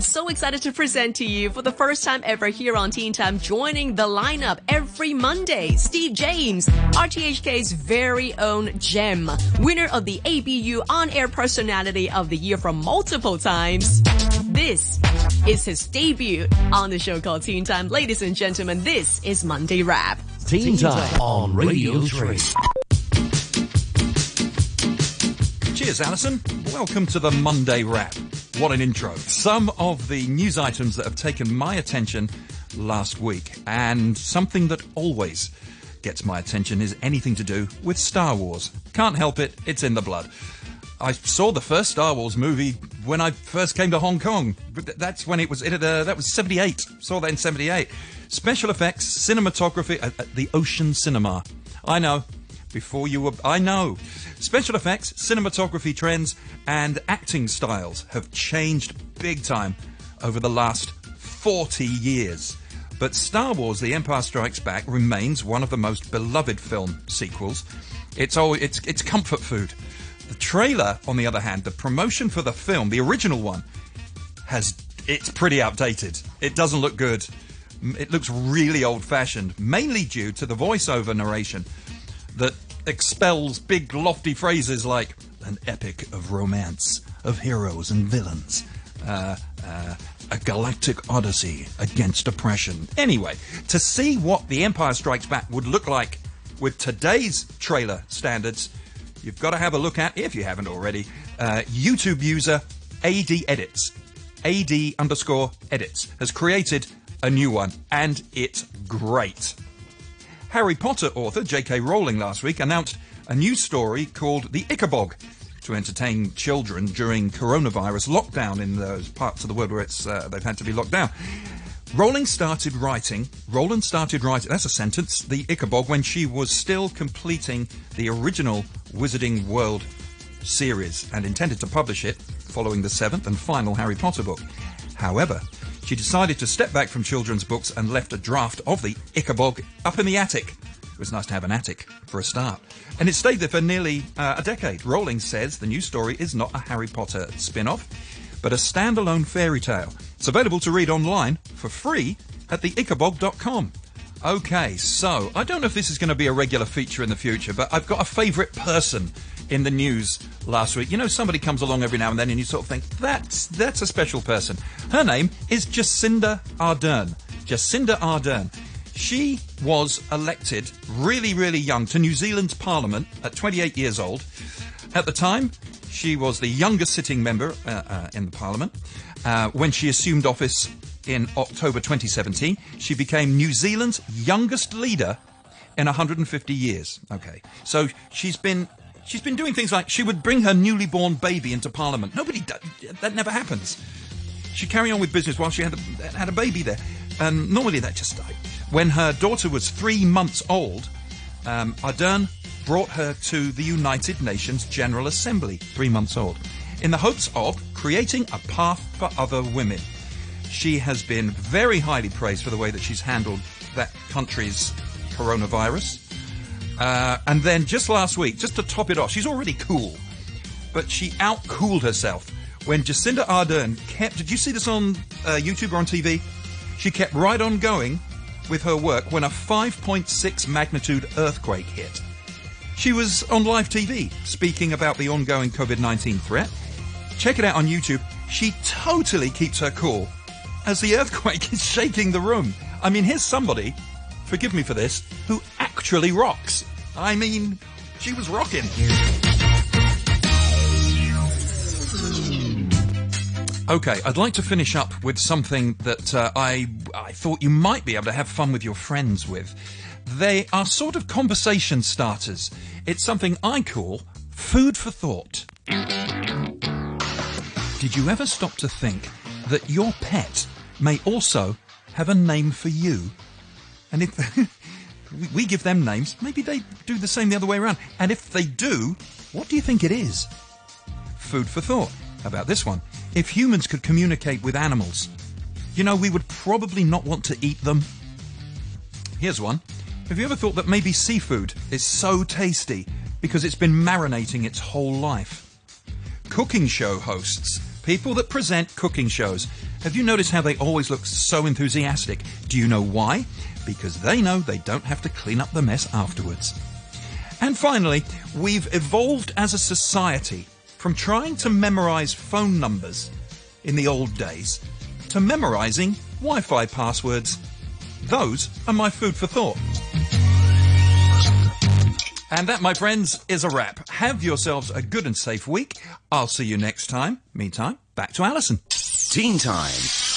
I'm so excited to present to you for the first time ever here on Teen Time, joining the lineup every Monday, Steve James, RTHK's very own gem, winner of the ABU On-Air Personality of the Year from multiple times. This is his debut on the show called Teen Time. Ladies and gentlemen, this is Monday Wrap. Teen Time on Radio 3. Cheers, Alison. Welcome to the Monday Wrap. What an intro. Some of the news items that have taken my attention last week, and something that always gets my attention is anything to do with Star Wars. Can't help it, it's in the blood. I saw the first Star Wars movie when I first came to Hong Kong. That's when it was. It, uh, that was '78. Saw that in '78. Special effects, cinematography, uh, the Ocean Cinema. I know. Before you were, I know. Special effects, cinematography trends, and acting styles have changed big time over the last 40 years. But Star Wars: The Empire Strikes Back remains one of the most beloved film sequels. It's all it's it's comfort food. The trailer, on the other hand, the promotion for the film, the original one, has it's pretty outdated. It doesn't look good. It looks really old-fashioned, mainly due to the voiceover narration that expels big lofty phrases like an epic of romance, of heroes and villains, uh, uh, a galactic odyssey against oppression. Anyway, to see what The Empire Strikes Back would look like with today's trailer standards, you've got to have a look at, if you haven't already, uh, YouTube user AD Edits. AD underscore edits has created a new one, and it's great. Harry Potter author J.K. Rowling last week announced a new story called The Ickabog to entertain children during coronavirus lockdown in those parts of the world where it's uh, they've had to be locked down. Rowling started writing. Roland started writing. That's a sentence. The Ickabog when she was still completing the original Wizarding World series and intended to publish it following the seventh and final Harry Potter book. However, she decided to step back from children's books and left a draft of the Ickabog up in the attic. It was nice to have an attic for a start. And it stayed there for nearly uh, a decade. Rowling says the new story is not a Harry Potter spin off, but a standalone fairy tale. It's available to read online for free at theickabog.com. Okay, so I don't know if this is going to be a regular feature in the future, but I've got a favourite person in the news last week. You know, somebody comes along every now and then, and you sort of think that's that's a special person. Her name is Jacinda Ardern. Jacinda Ardern. She was elected really, really young to New Zealand's Parliament at 28 years old. At the time, she was the youngest sitting member uh, uh, in the Parliament. Uh, when she assumed office in October 2017, she became New Zealand's youngest leader in 150 years. Okay, so she's been she's been doing things like she would bring her newly born baby into Parliament. Nobody do- that never happens. She'd carry on with business while she had a, had a baby there. And normally that just. When her daughter was three months old, um, Ardern brought her to the United Nations General Assembly, three months old, in the hopes of creating a path for other women. She has been very highly praised for the way that she's handled that country's coronavirus. Uh, and then just last week, just to top it off, she's already cool, but she outcooled herself when Jacinda Ardern kept. Did you see this on uh, YouTube or on TV? She kept right on going with her work when a 5.6 magnitude earthquake hit. She was on live TV speaking about the ongoing COVID 19 threat. Check it out on YouTube. She totally keeps her cool as the earthquake is shaking the room. I mean, here's somebody, forgive me for this, who actually rocks. I mean, she was rocking. Okay, I'd like to finish up with something that uh, I I thought you might be able to have fun with your friends with. They are sort of conversation starters. It's something I call food for thought. Did you ever stop to think that your pet may also have a name for you? And if we- give them names, maybe they do the same the other way around. And if they do, what do you think it is? Food for thought. About this one? If humans could communicate with animals, you know, we would probably not want to eat them. Here's one. Have you ever thought that maybe seafood is so tasty because it's been marinating its whole life? Cooking show hosts, people that present cooking shows, Have you noticed how they always look so enthusiastic? Do you know why? Because they know they don't have to clean up the mess afterwards. And finally, we've evolved as a society from trying to memorize phone numbers in the old days to memorizing Wi Fi passwords. Those are my food for thought. And that, my friends, is a wrap. Have yourselves a good and safe week. I'll see you next time. Meantime, back to Alison. Teen Time.